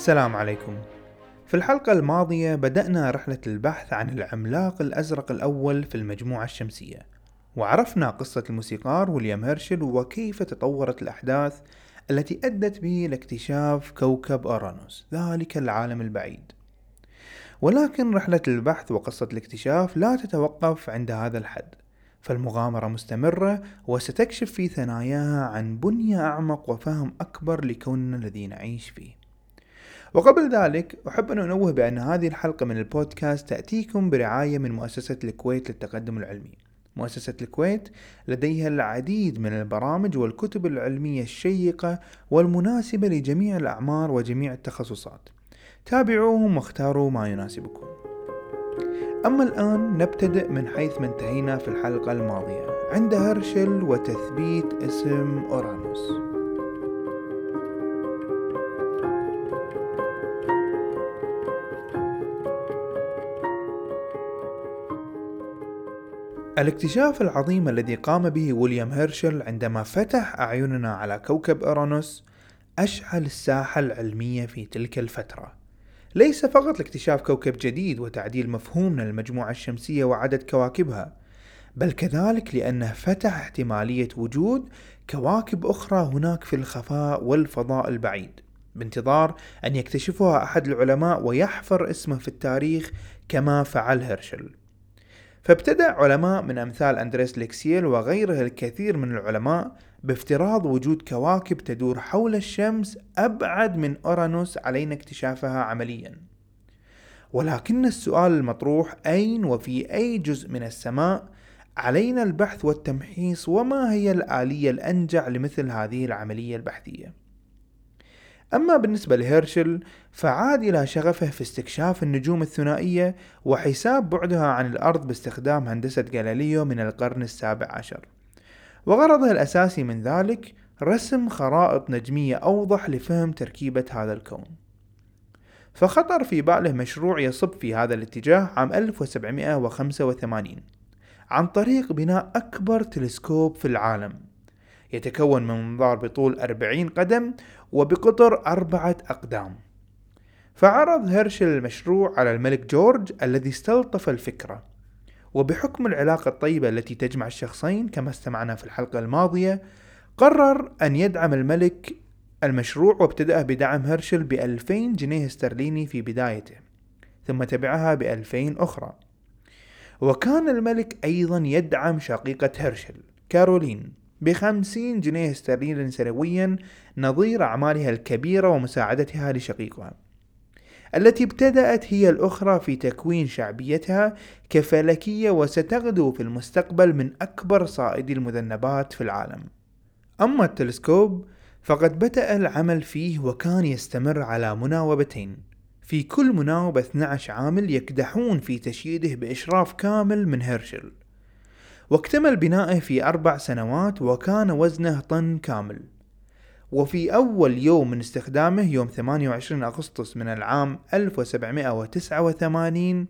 السلام عليكم. في الحلقة الماضية بدأنا رحلة البحث عن العملاق الأزرق الأول في المجموعة الشمسية وعرفنا قصة الموسيقار ويليام هيرشل وكيف تطورت الأحداث التي أدت به لاكتشاف كوكب أورانوس ذلك العالم البعيد. ولكن رحلة البحث وقصة الاكتشاف لا تتوقف عند هذا الحد فالمغامرة مستمرة وستكشف في ثناياها عن بنية أعمق وفهم أكبر لكوننا الذي نعيش فيه. وقبل ذلك أحب أن أنوه بأن هذه الحلقة من البودكاست تأتيكم برعاية من مؤسسة الكويت للتقدم العلمي. مؤسسة الكويت لديها العديد من البرامج والكتب العلمية الشيقة والمناسبة لجميع الأعمار وجميع التخصصات. تابعوهم واختاروا ما يناسبكم. أما الآن نبتدئ من حيث ما انتهينا في الحلقة الماضية. عند هرشل وتثبيت اسم أورانوس. الاكتشاف العظيم الذي قام به ويليام هيرشل عندما فتح أعيننا على كوكب أورانوس أشعل الساحة العلمية في تلك الفترة. ليس فقط لاكتشاف كوكب جديد وتعديل مفهومنا للمجموعة الشمسية وعدد كواكبها بل كذلك لأنه فتح احتمالية وجود كواكب أخرى هناك في الخفاء والفضاء البعيد بانتظار أن يكتشفها أحد العلماء ويحفر اسمه في التاريخ كما فعل هيرشل. فابتدأ علماء من أمثال أندريس ليكسيل وغيره الكثير من العلماء بافتراض وجود كواكب تدور حول الشمس أبعد من أورانوس علينا اكتشافها عمليا. ولكن السؤال المطروح أين وفي أي جزء من السماء علينا البحث والتمحيص وما هي الآلية الأنجع لمثل هذه العملية البحثية؟ أما بالنسبة لهيرشل فعاد إلى شغفه في استكشاف النجوم الثنائية وحساب بعدها عن الأرض باستخدام هندسة غاليليو من القرن السابع عشر. وغرضه الأساسي من ذلك رسم خرائط نجمية أوضح لفهم تركيبة هذا الكون. فخطر في باله مشروع يصب في هذا الاتجاه عام 1785 عن طريق بناء أكبر تلسكوب في العالم. يتكون من منظار بطول 40 قدم وبقطر أربعة أقدام. فعرض هيرشل المشروع على الملك جورج الذي استلطف الفكرة. وبحكم العلاقة الطيبة التي تجمع الشخصين كما استمعنا في الحلقة الماضية قرر أن يدعم الملك المشروع وابتدأ بدعم هيرشل بألفين جنيه استرليني في بدايته ثم تبعها بألفين أخرى. وكان الملك أيضا يدعم شقيقة هيرشل كارولين. بخمسين جنيه استرليني سنويا نظير أعمالها الكبيرة ومساعدتها لشقيقها. التي ابتدأت هي الأخرى في تكوين شعبيتها كفلكية وستغدو في المستقبل من أكبر صائدي المذنبات في العالم. أما التلسكوب فقد بدأ العمل فيه وكان يستمر على مناوبتين. في كل مناوبة 12 عامل يكدحون في تشييده بإشراف كامل من هيرشل. واكتمل بنائه في أربع سنوات وكان وزنه طن كامل. وفي أول يوم من استخدامه يوم 28 أغسطس من العام 1789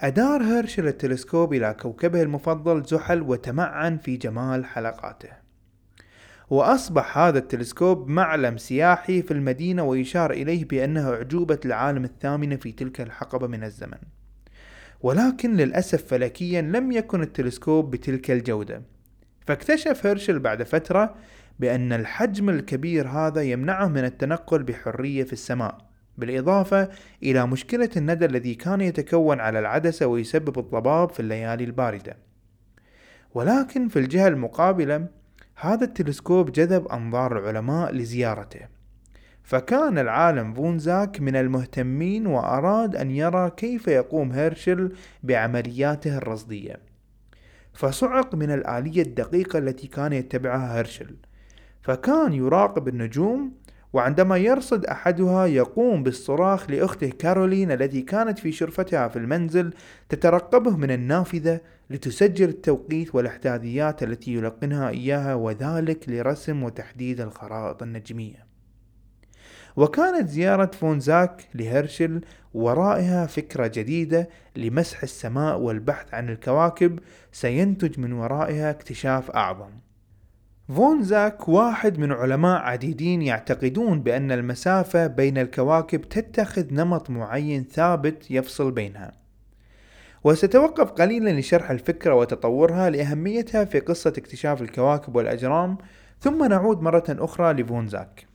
أدار هيرشل التلسكوب إلى كوكبه المفضل زحل وتمعن في جمال حلقاته. وأصبح هذا التلسكوب معلم سياحي في المدينة ويشار إليه بأنه أعجوبة العالم الثامنة في تلك الحقبة من الزمن. ولكن للأسف فلكيا لم يكن التلسكوب بتلك الجودة. فاكتشف هيرشل بعد فترة بأن الحجم الكبير هذا يمنعه من التنقل بحرية في السماء بالإضافة إلى مشكلة الندى الذي كان يتكون على العدسة ويسبب الضباب في الليالي الباردة. ولكن في الجهة المقابلة هذا التلسكوب جذب أنظار العلماء لزيارته. فكان العالم فونزاك من المهتمين وأراد أن يرى كيف يقوم هيرشل بعملياته الرصدية. فصعق من الآلية الدقيقة التي كان يتبعها هرشل فكان يراقب النجوم وعندما يرصد أحدها يقوم بالصراخ لأخته كارولين التي كانت في شرفتها في المنزل تترقبه من النافذة لتسجل التوقيت والإحداثيات التي يلقنها إياها وذلك لرسم وتحديد الخرائط النجمية. وكانت زيارة فونزاك لهرشل ورائها فكرة جديدة لمسح السماء والبحث عن الكواكب سينتج من ورائها اكتشاف أعظم. فون زاك واحد من علماء عديدين يعتقدون بأن المسافة بين الكواكب تتخذ نمط معين ثابت يفصل بينها. وستوقف قليلا لشرح الفكرة وتطورها لأهميتها في قصة اكتشاف الكواكب والأجرام ثم نعود مرة أخرى لفون زاك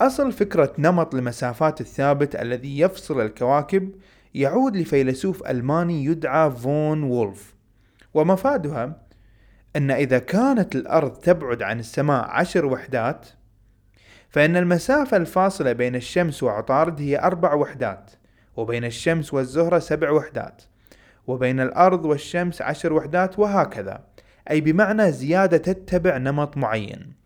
أصل فكرة نمط المسافات الثابت الذي يفصل الكواكب يعود لفيلسوف ألماني يدعى فون وولف. ومفادها أن إذا كانت الأرض تبعد عن السماء عشر وحدات فإن المسافة الفاصلة بين الشمس وعطارد هي أربع وحدات وبين الشمس والزهرة سبع وحدات وبين الأرض والشمس عشر وحدات وهكذا. أي بمعنى زيادة تتبع نمط معين.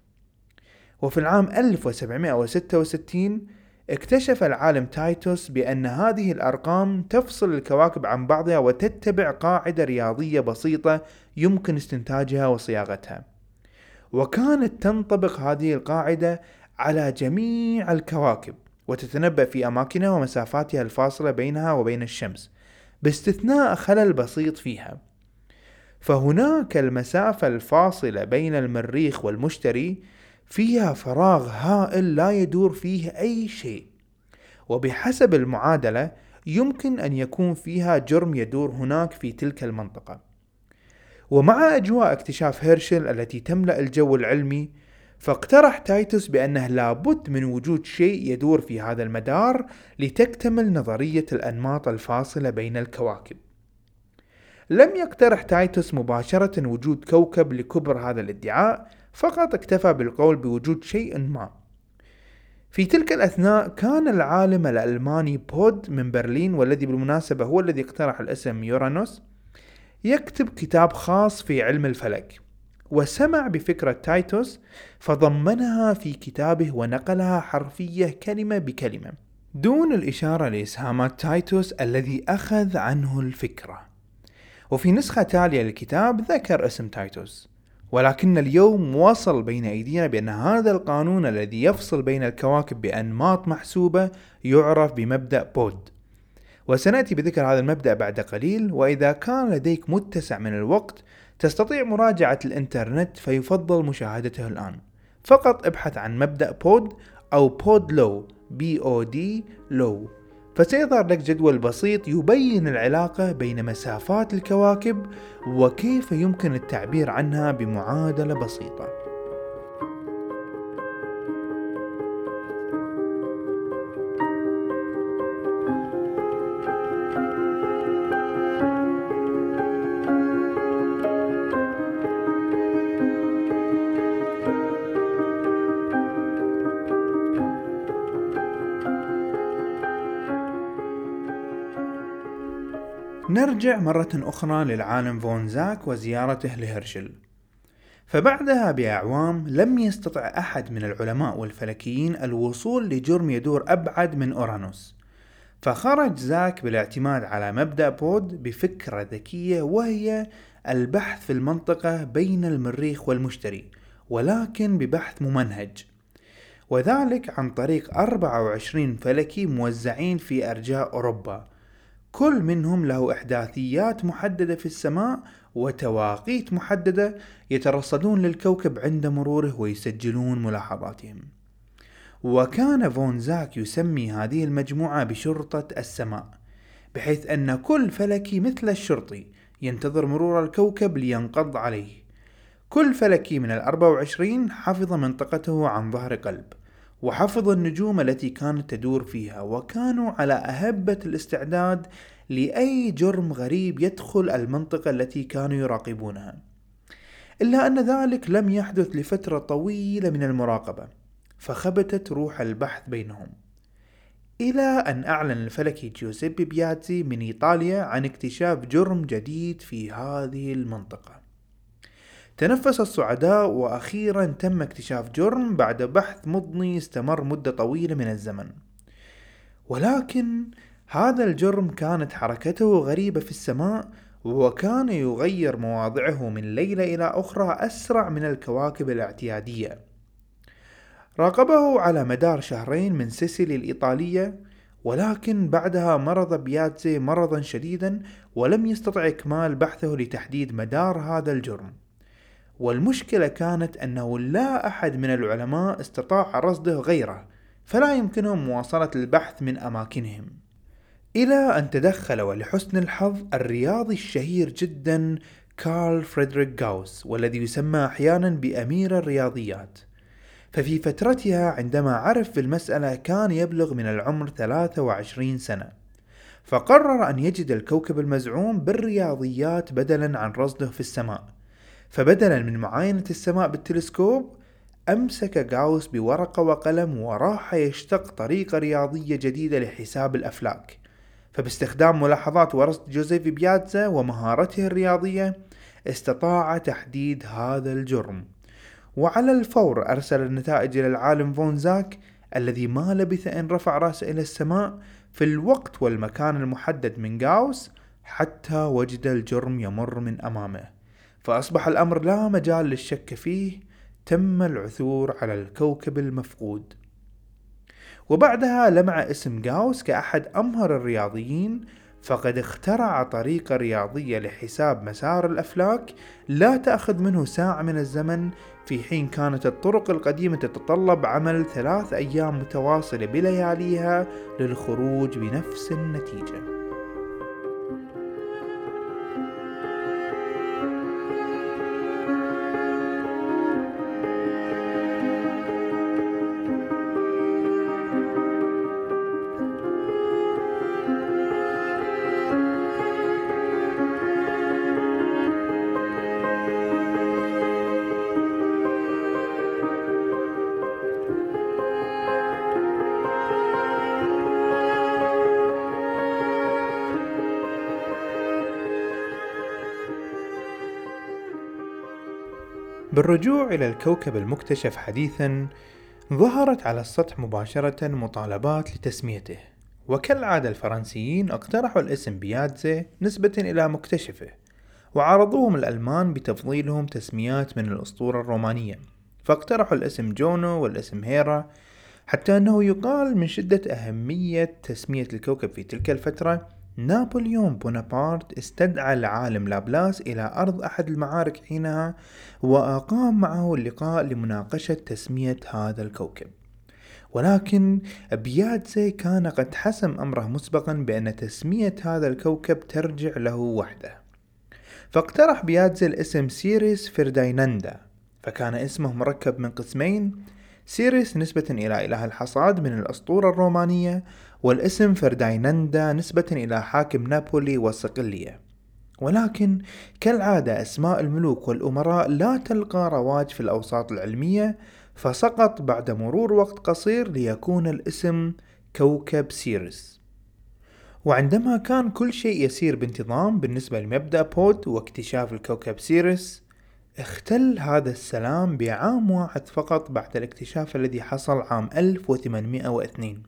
وفي العام 1766 اكتشف العالم تايتوس بأن هذه الأرقام تفصل الكواكب عن بعضها وتتبع قاعدة رياضية بسيطة يمكن استنتاجها وصياغتها. وكانت تنطبق هذه القاعدة على جميع الكواكب وتتنبأ في أماكنها ومسافاتها الفاصلة بينها وبين الشمس باستثناء خلل بسيط فيها. فهناك المسافة الفاصلة بين المريخ والمشتري فيها فراغ هائل لا يدور فيه أي شيء. وبحسب المعادلة يمكن أن يكون فيها جرم يدور هناك في تلك المنطقة. ومع أجواء اكتشاف هيرشل التي تملأ الجو العلمي فاقترح تايتوس بأنه لابد من وجود شيء يدور في هذا المدار لتكتمل نظرية الأنماط الفاصلة بين الكواكب. لم يقترح تايتوس مباشرة وجود كوكب لكبر هذا الادعاء فقط اكتفى بالقول بوجود شيء ما. في تلك الأثناء كان العالم الألماني بود من برلين والذي بالمناسبة هو الذي اقترح الاسم يورانوس يكتب كتاب خاص في علم الفلك وسمع بفكرة تايتوس فضمنها في كتابه ونقلها حرفية كلمة بكلمة. دون الإشارة لإسهامات تايتوس الذي أخذ عنه الفكرة. وفي نسخة تالية للكتاب ذكر اسم تايتوس. ولكن اليوم وصل بين أيدينا بأن هذا القانون الذي يفصل بين الكواكب بأنماط محسوبة يعرف بمبدأ بود. وسنأتي بذكر هذا المبدأ بعد قليل وإذا كان لديك متسع من الوقت تستطيع مراجعة الإنترنت فيفضل مشاهدته الآن. فقط ابحث عن مبدأ بود أو بود law B O D law. فسيظهر لك جدول بسيط يبين العلاقة بين مسافات الكواكب وكيف يمكن التعبير عنها بمعادلة بسيطة. نرجع مرة أخرى للعالم فون زاك وزيارته لهرشل. فبعدها بأعوام لم يستطع أحد من العلماء والفلكيين الوصول لجرم يدور أبعد من أورانوس. فخرج زاك بالاعتماد على مبدأ بود بفكرة ذكية وهي البحث في المنطقة بين المريخ والمشتري ولكن ببحث ممنهج. وذلك عن طريق 24 فلكي موزعين في أرجاء أوروبا. كل منهم له إحداثيات محددة في السماء وتواقيت محددة يترصدون للكوكب عند مروره ويسجلون ملاحظاتهم. وكان فون زاك يسمي هذه المجموعة بشرطة السماء بحيث أن كل فلكي مثل الشرطي ينتظر مرور الكوكب لينقض عليه. كل فلكي من الأربع وعشرين حفظ منطقته عن ظهر قلب. وحفظ النجوم التي كانت تدور فيها وكانوا على أهبة الاستعداد لأي جرم غريب يدخل المنطقة التي كانوا يراقبونها. إلا أن ذلك لم يحدث لفترة طويلة من المراقبة فخبتت روح البحث بينهم. إلى أن أعلن الفلكي جوزيبي بياتزي من إيطاليا عن اكتشاف جرم جديد في هذه المنطقة. تنفس الصعداء وأخيرا تم اكتشاف جرم بعد بحث مضني استمر مدة طويلة من الزمن. ولكن هذا الجرم كانت حركته غريبة في السماء وكان يغير مواضعه من ليلة إلى أخرى أسرع من الكواكب الاعتيادية. راقبه على مدار شهرين من سيسيلي الإيطالية ولكن بعدها مرض بياتزي مرضا شديدا ولم يستطع إكمال بحثه لتحديد مدار هذا الجرم. والمشكلة كانت أنه لا أحد من العلماء استطاع رصده غيره فلا يمكنهم مواصلة البحث من أماكنهم. إلى أن تدخل ولحسن الحظ الرياضي الشهير جدا كارل فريدريك غاوس والذي يسمى أحيانا بأمير الرياضيات. ففي فترتها عندما عرف بالمسألة كان يبلغ من العمر 23 سنة. فقرر أن يجد الكوكب المزعوم بالرياضيات بدلا عن رصده في السماء. فبدلا من معاينة السماء بالتلسكوب أمسك غاوس بورقة وقلم وراح يشتق طريقة رياضية جديدة لحساب الأفلاك. فباستخدام ملاحظات ورصد جوزيف بياتزا ومهارته الرياضية استطاع تحديد هذا الجرم. وعلى الفور أرسل النتائج إلى العالم فون زاك الذي ما لبث أن رفع رأسه إلى السماء في الوقت والمكان المحدد من غاوس حتى وجد الجرم يمر من أمامه. فأصبح الأمر لا مجال للشك فيه تم العثور على الكوكب المفقود. وبعدها لمع اسم غاوس كأحد أمهر الرياضيين فقد اخترع طريقة رياضية لحساب مسار الأفلاك لا تأخذ منه ساعة من الزمن في حين كانت الطرق القديمة تتطلب عمل ثلاث أيام متواصلة بلياليها للخروج بنفس النتيجة. بالرجوع إلى الكوكب المكتشف حديثا ظهرت على السطح مباشرة مطالبات لتسميته. وكالعادة الفرنسيين اقترحوا الاسم بياتزي نسبة إلى مكتشفه وعارضوهم الألمان بتفضيلهم تسميات من الأسطورة الرومانية. فاقترحوا الاسم جونو والاسم هيرا حتى أنه يقال من شدة أهمية تسمية الكوكب في تلك الفترة نابليون بونابرت استدعى العالم لابلاس إلى أرض أحد المعارك حينها وأقام معه اللقاء لمناقشة تسمية هذا الكوكب. ولكن بياتزي كان قد حسم أمره مسبقا بأن تسمية هذا الكوكب ترجع له وحده. فاقترح بياتزي الاسم سيريس فرديناندا فكان اسمه مركب من قسمين سيريس نسبة إلى إله الحصاد من الأسطورة الرومانية والاسم فرديناندا نسبة إلى حاكم نابولي وصقلية. ولكن كالعادة أسماء الملوك والأمراء لا تلقى رواج في الأوساط العلمية فسقط بعد مرور وقت قصير ليكون الاسم كوكب سيرس. وعندما كان كل شيء يسير بانتظام بالنسبة لمبدأ بود واكتشاف الكوكب سيرس اختل هذا السلام بعام واحد فقط بعد الاكتشاف الذي حصل عام 1802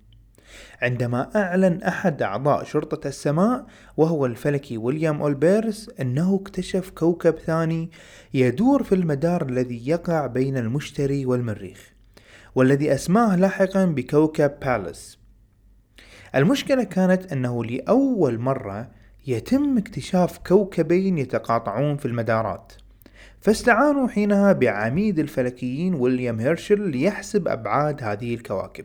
عندما أعلن أحد أعضاء شرطة السماء وهو الفلكي ويليام أولبيرس أنه اكتشف كوكب ثاني يدور في المدار الذي يقع بين المشتري والمريخ والذي أسماه لاحقا بكوكب باليس المشكلة كانت أنه لأول مرة يتم اكتشاف كوكبين يتقاطعون في المدارات. فاستعانوا حينها بعميد الفلكيين ويليام هيرشل ليحسب أبعاد هذه الكواكب.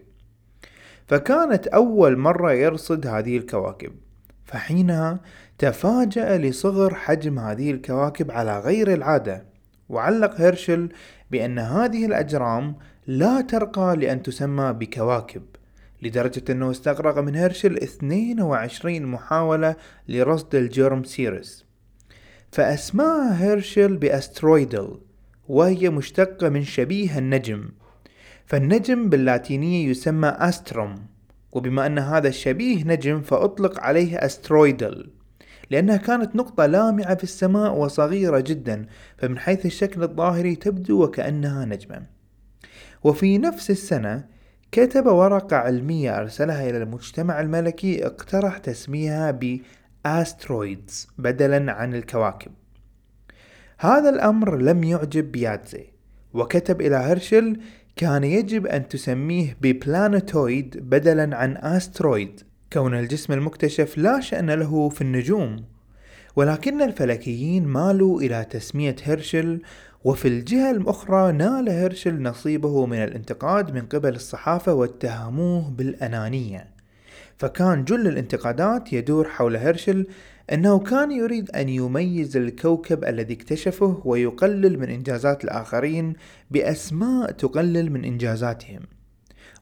فكانت أول مرة يرصد هذه الكواكب. فحينها تفاجأ لصغر حجم هذه الكواكب على غير العادة وعلق هيرشل بأن هذه الأجرام لا ترقى لأن تسمى بكواكب لدرجة أنه استغرق من هيرشل 22 محاولة لرصد الجرم سيرس. فأسماها هيرشل بأسترويدل وهي مشتقة من شبيه النجم. فالنجم باللاتينية يسمى أستروم وبما أن هذا الشبيه نجم فأطلق عليه أسترويدل لأنها كانت نقطة لامعة في السماء وصغيرة جدا فمن حيث الشكل الظاهري تبدو وكأنها نجمة. وفي نفس السنة كتب ورقة علمية أرسلها إلى المجتمع الملكي اقترح تسميها بأسترويدز بدلا عن الكواكب. هذا الأمر لم يعجب بياتزي وكتب إلى هرشل كان يجب أن تسميه ببلانتويد بدلا عن أسترويد كون الجسم المكتشف لا شأن له في النجوم. ولكن الفلكيين مالوا إلى تسمية هرشل وفي الجهة الأخرى نال هرشل نصيبه من الانتقاد من قبل الصحافة واتهموه بالأنانية. فكان جل الانتقادات يدور حول هرشل أنه كان يريد أن يميز الكوكب الذي اكتشفه ويقلل من إنجازات الآخرين بأسماء تقلل من إنجازاتهم.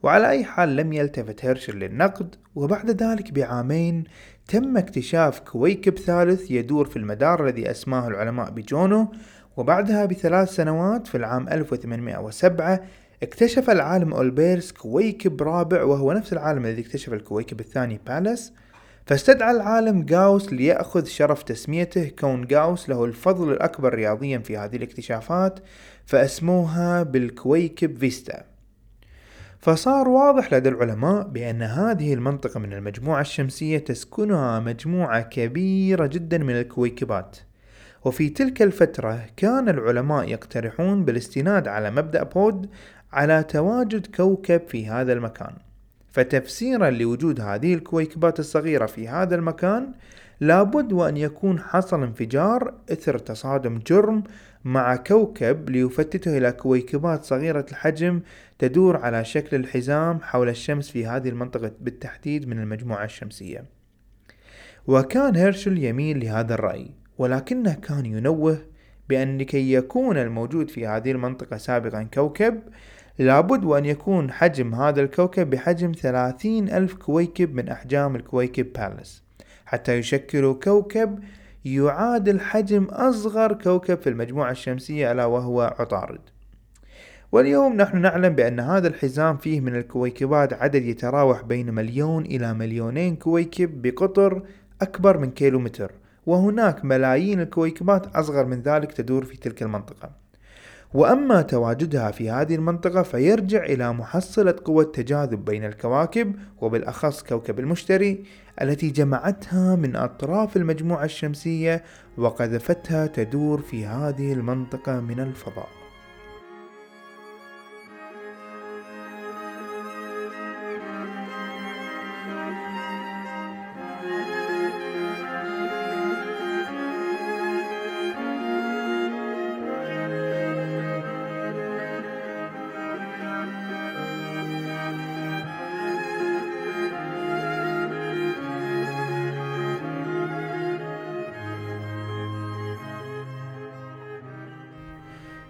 وعلى أي حال لم يلتفت هيرشل للنقد وبعد ذلك بعامين تم اكتشاف كويكب ثالث يدور في المدار الذي أسماه العلماء بجونو وبعدها بثلاث سنوات في العام 1807 اكتشف العالم أولبيرس كويكب رابع وهو نفس العالم الذي اكتشف الكويكب الثاني بالاس فاستدعى العالم غاوس ليأخذ شرف تسميته. كون غاوس له الفضل الأكبر رياضيا في هذه الاكتشافات فأسموها بالكويكب فيستا. فصار واضح لدى العلماء بأن هذه المنطقة من المجموعة الشمسية تسكنها مجموعة كبيرة جدا من الكويكبات. وفي تلك الفترة كان العلماء يقترحون بالاستناد على مبدأ بود على تواجد كوكب في هذا المكان. فتفسيرا لوجود هذه الكويكبات الصغيرة في هذا المكان لابد وأن يكون حصل انفجار إثر تصادم جرم مع كوكب ليفتته إلى كويكبات صغيرة الحجم تدور على شكل الحزام حول الشمس في هذه المنطقة بالتحديد من المجموعة الشمسية. وكان هيرشل يميل لهذا الرأي ولكنه كان ينوه بأن لكي يكون الموجود في هذه المنطقة سابقا كوكب لابد وأن يكون حجم هذا الكوكب بحجم ثلاثين ألف كويكب من أحجام الكويكب بالاس حتى يشكلوا كوكب يعادل حجم أصغر كوكب في المجموعة الشمسية ألا وهو عطارد. واليوم نحن نعلم بأن هذا الحزام فيه من الكويكبات عدد يتراوح بين مليون إلى مليونين كويكب بقطر أكبر من كيلومتر وهناك ملايين الكويكبات أصغر من ذلك تدور في تلك المنطقة. وأما تواجدها في هذه المنطقة فيرجع إلى محصلة قوة تجاذب بين الكواكب وبالأخص كوكب المشتري التي جمعتها من أطراف المجموعة الشمسية وقذفتها تدور في هذه المنطقة من الفضاء.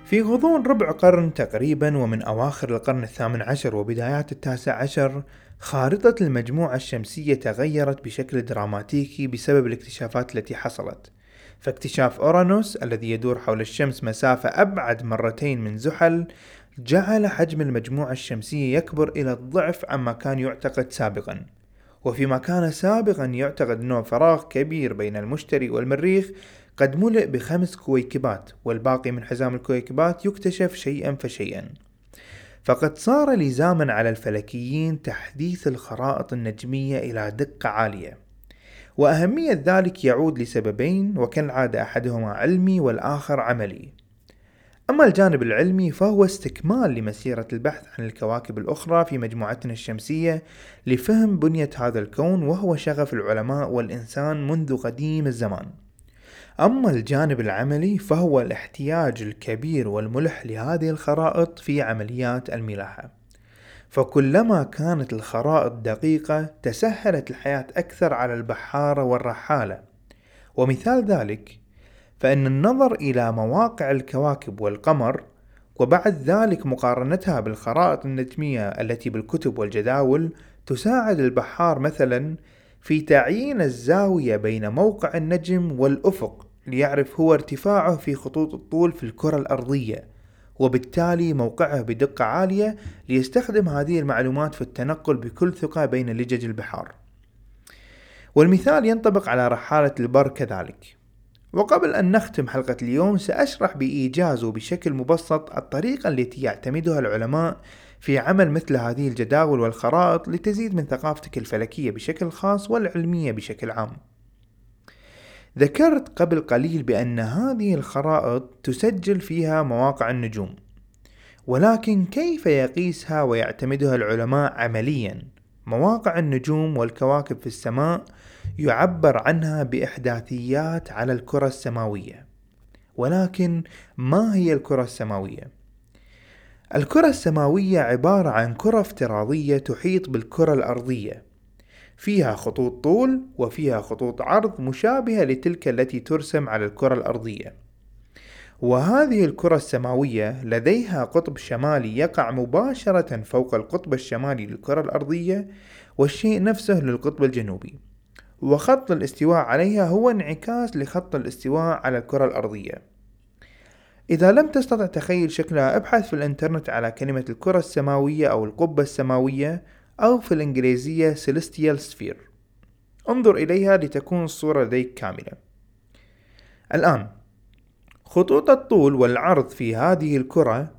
في غضون ربع قرن تقريبا ومن أواخر القرن الثامن عشر وبدايات التاسع عشر خارطة المجموعة الشمسية تغيرت بشكل دراماتيكي بسبب الاكتشافات التي حصلت. فاكتشاف أورانوس الذي يدور حول الشمس مسافة أبعد مرتين من زحل جعل حجم المجموعة الشمسية يكبر إلى الضعف عما كان يعتقد سابقا. وفيما كان سابقا يعتقد أنه فراغ كبير بين المشتري والمريخ قد ملئ بخمس كويكبات والباقي من حزام الكويكبات يكتشف شيئا فشيئا. فقد صار لزاما على الفلكيين تحديث الخرائط النجمية إلى دقة عالية. وأهمية ذلك يعود لسببين وكالعادة أحدهما علمي والآخر عملي. أما الجانب العلمي فهو استكمال لمسيرة البحث عن الكواكب الأخرى في مجموعتنا الشمسية لفهم بنية هذا الكون وهو شغف العلماء والإنسان منذ قديم الزمان. أما الجانب العملي فهو الاحتياج الكبير والملح لهذه الخرائط في عمليات الملاحة. فكلما كانت الخرائط دقيقة تسهلت الحياة أكثر على البحارة والرحالة. ومثال ذلك فإن النظر إلى مواقع الكواكب والقمر وبعد ذلك مقارنتها بالخرائط النجمية التي بالكتب والجداول تساعد البحار مثلا في تعيين الزاوية بين موقع النجم والأفق ليعرف هو ارتفاعه في خطوط الطول في الكرة الأرضية وبالتالي موقعه بدقة عالية ليستخدم هذه المعلومات في التنقل بكل ثقة بين لجج البحار. والمثال ينطبق على رحالة البر كذلك. وقبل أن نختم حلقة اليوم سأشرح بإيجاز وبشكل مبسط الطريقة التي يعتمدها العلماء في عمل مثل هذه الجداول والخرائط لتزيد من ثقافتك الفلكية بشكل خاص والعلمية بشكل عام. ذكرت قبل قليل بأن هذه الخرائط تسجل فيها مواقع النجوم، ولكن كيف يقيسها ويعتمدها العلماء عمليا؟ مواقع النجوم والكواكب في السماء يعبر عنها بإحداثيات على الكرة السماوية، ولكن ما هي الكرة السماوية؟ الكرة السماوية عبارة عن كرة افتراضية تحيط بالكرة الأرضية. فيها خطوط طول وفيها خطوط عرض مشابهة لتلك التي ترسم على الكرة الأرضية. وهذه الكرة السماوية لديها قطب شمالي يقع مباشرة فوق القطب الشمالي للكرة الأرضية والشيء نفسه للقطب الجنوبي. وخط الاستواء عليها هو انعكاس لخط الاستواء على الكرة الأرضية. إذا لم تستطع تخيل شكلها ابحث في الإنترنت على كلمة الكرة السماوية أو القبة السماوية أو في الإنجليزية Celestial Sphere. انظر إليها لتكون الصورة لديك كاملة. الآن خطوط الطول والعرض في هذه الكرة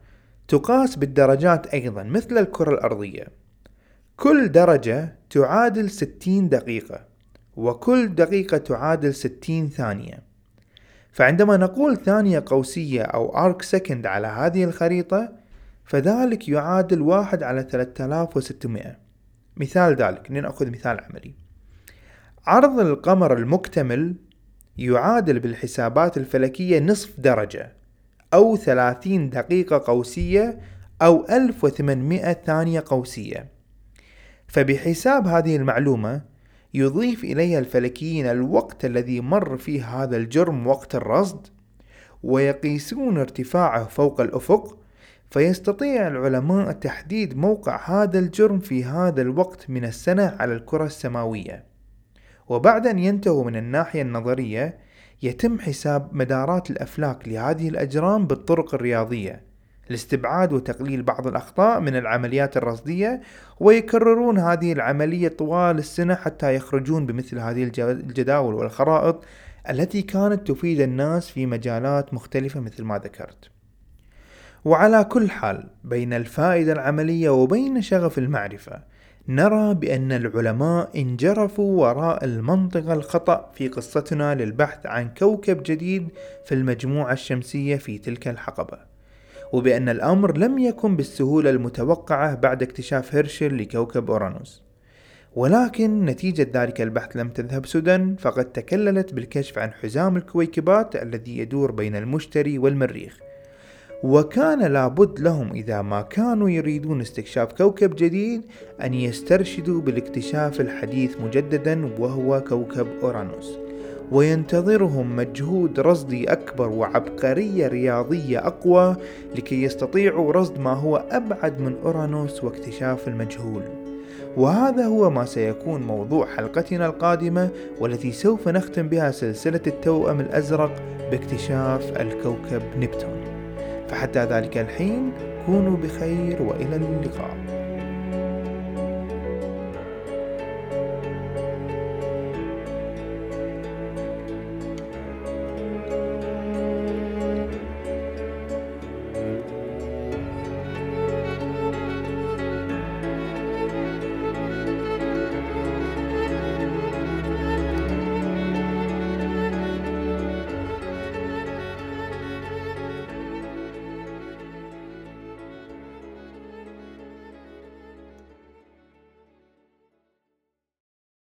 تقاس بالدرجات أيضا مثل الكرة الأرضية. كل درجة تعادل 60 دقيقة وكل دقيقة تعادل 60 ثانية. فعندما نقول ثانية قوسية أو أرك سكند على هذه الخريطة فذلك يعادل واحد على 3600 مثال ذلك لنأخذ مثال عملي. عرض القمر المكتمل يعادل بالحسابات الفلكية نصف درجة أو 30 دقيقة قوسية أو 1800 ثانية قوسية. فبحساب هذه المعلومة يضيف إليها الفلكيين الوقت الذي مر فيه هذا الجرم وقت الرصد ويقيسون ارتفاعه فوق الأفق فيستطيع العلماء تحديد موقع هذا الجرم في هذا الوقت من السنة على الكرة السماوية. وبعد أن ينتهوا من الناحية النظرية يتم حساب مدارات الأفلاك لهذه الأجرام بالطرق الرياضية. لاستبعاد وتقليل بعض الأخطاء من العمليات الرصدية ويكررون هذه العملية طوال السنة حتى يخرجون بمثل هذه الجداول والخرائط التي كانت تفيد الناس في مجالات مختلفة مثل ما ذكرت. وعلى كل حال بين الفائدة العملية وبين شغف المعرفة نرى بأن العلماء انجرفوا وراء المنطقة الخطأ في قصتنا للبحث عن كوكب جديد في المجموعة الشمسية في تلك الحقبة. وبأن الأمر لم يكن بالسهولة المتوقعة بعد اكتشاف هيرشل لكوكب أورانوس. ولكن نتيجة ذلك البحث لم تذهب سدى فقد تكللت بالكشف عن حزام الكويكبات الذي يدور بين المشتري والمريخ. وكان لابد لهم إذا ما كانوا يريدون استكشاف كوكب جديد أن يسترشدوا بالاكتشاف الحديث مجددا وهو كوكب أورانوس. وينتظرهم مجهود رصدي أكبر وعبقرية رياضية أقوى لكي يستطيعوا رصد ما هو أبعد من أورانوس واكتشاف المجهول. وهذا هو ما سيكون موضوع حلقتنا القادمة والتي سوف نختم بها سلسلة التوأم الأزرق باكتشاف الكوكب نبتون. فحتى ذلك الحين كونوا بخير وإلى اللقاء.